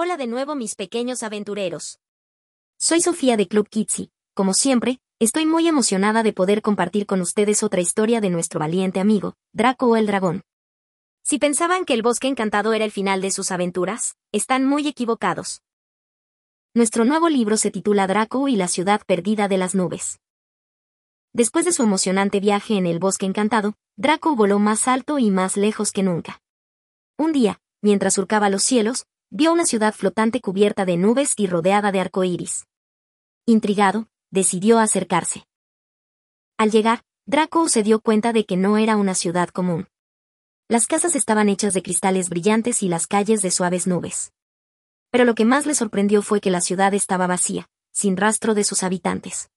Hola de nuevo mis pequeños aventureros. Soy Sofía de Club Kitsy. Como siempre, estoy muy emocionada de poder compartir con ustedes otra historia de nuestro valiente amigo, Draco el dragón. Si pensaban que el bosque encantado era el final de sus aventuras, están muy equivocados. Nuestro nuevo libro se titula Draco y la ciudad perdida de las nubes. Después de su emocionante viaje en el bosque encantado, Draco voló más alto y más lejos que nunca. Un día, mientras surcaba los cielos, vio una ciudad flotante cubierta de nubes y rodeada de arcoíris. Intrigado, decidió acercarse. Al llegar, Draco se dio cuenta de que no era una ciudad común. Las casas estaban hechas de cristales brillantes y las calles de suaves nubes. Pero lo que más le sorprendió fue que la ciudad estaba vacía, sin rastro de sus habitantes.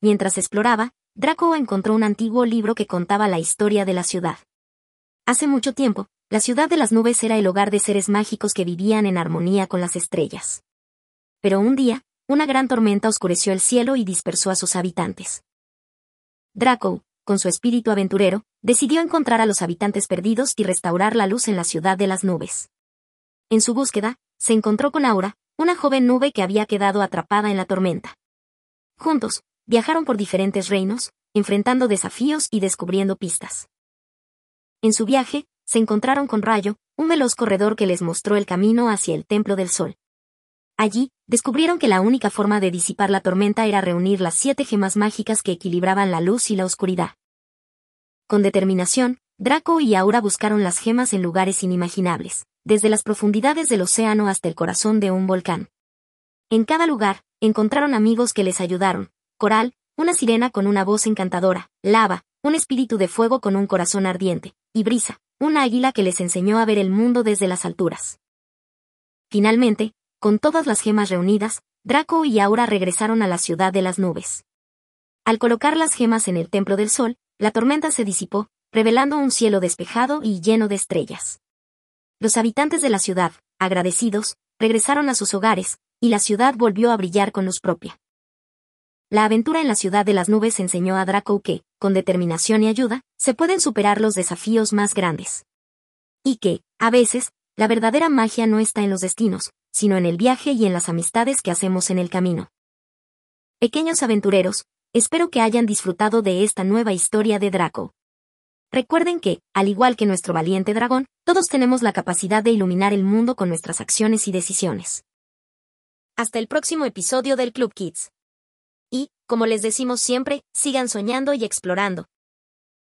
Mientras exploraba, Draco encontró un antiguo libro que contaba la historia de la ciudad. Hace mucho tiempo, la ciudad de las nubes era el hogar de seres mágicos que vivían en armonía con las estrellas. Pero un día, una gran tormenta oscureció el cielo y dispersó a sus habitantes. Draco, con su espíritu aventurero, decidió encontrar a los habitantes perdidos y restaurar la luz en la ciudad de las nubes. En su búsqueda, se encontró con Aura, una joven nube que había quedado atrapada en la tormenta. Juntos, viajaron por diferentes reinos, enfrentando desafíos y descubriendo pistas. En su viaje, se encontraron con Rayo, un veloz corredor que les mostró el camino hacia el Templo del Sol. Allí, descubrieron que la única forma de disipar la tormenta era reunir las siete gemas mágicas que equilibraban la luz y la oscuridad. Con determinación, Draco y Aura buscaron las gemas en lugares inimaginables, desde las profundidades del océano hasta el corazón de un volcán. En cada lugar, encontraron amigos que les ayudaron, Coral, una sirena con una voz encantadora, Lava, un espíritu de fuego con un corazón ardiente, y Brisa, una águila que les enseñó a ver el mundo desde las alturas. Finalmente, con todas las gemas reunidas, Draco y Aura regresaron a la ciudad de las nubes. Al colocar las gemas en el templo del sol, la tormenta se disipó, revelando un cielo despejado y lleno de estrellas. Los habitantes de la ciudad, agradecidos, regresaron a sus hogares, y la ciudad volvió a brillar con luz propia. La aventura en la ciudad de las nubes enseñó a Draco que, con determinación y ayuda, se pueden superar los desafíos más grandes. Y que, a veces, la verdadera magia no está en los destinos, sino en el viaje y en las amistades que hacemos en el camino. Pequeños aventureros, espero que hayan disfrutado de esta nueva historia de Draco. Recuerden que, al igual que nuestro valiente dragón, todos tenemos la capacidad de iluminar el mundo con nuestras acciones y decisiones. Hasta el próximo episodio del Club Kids. Y, como les decimos siempre, sigan soñando y explorando.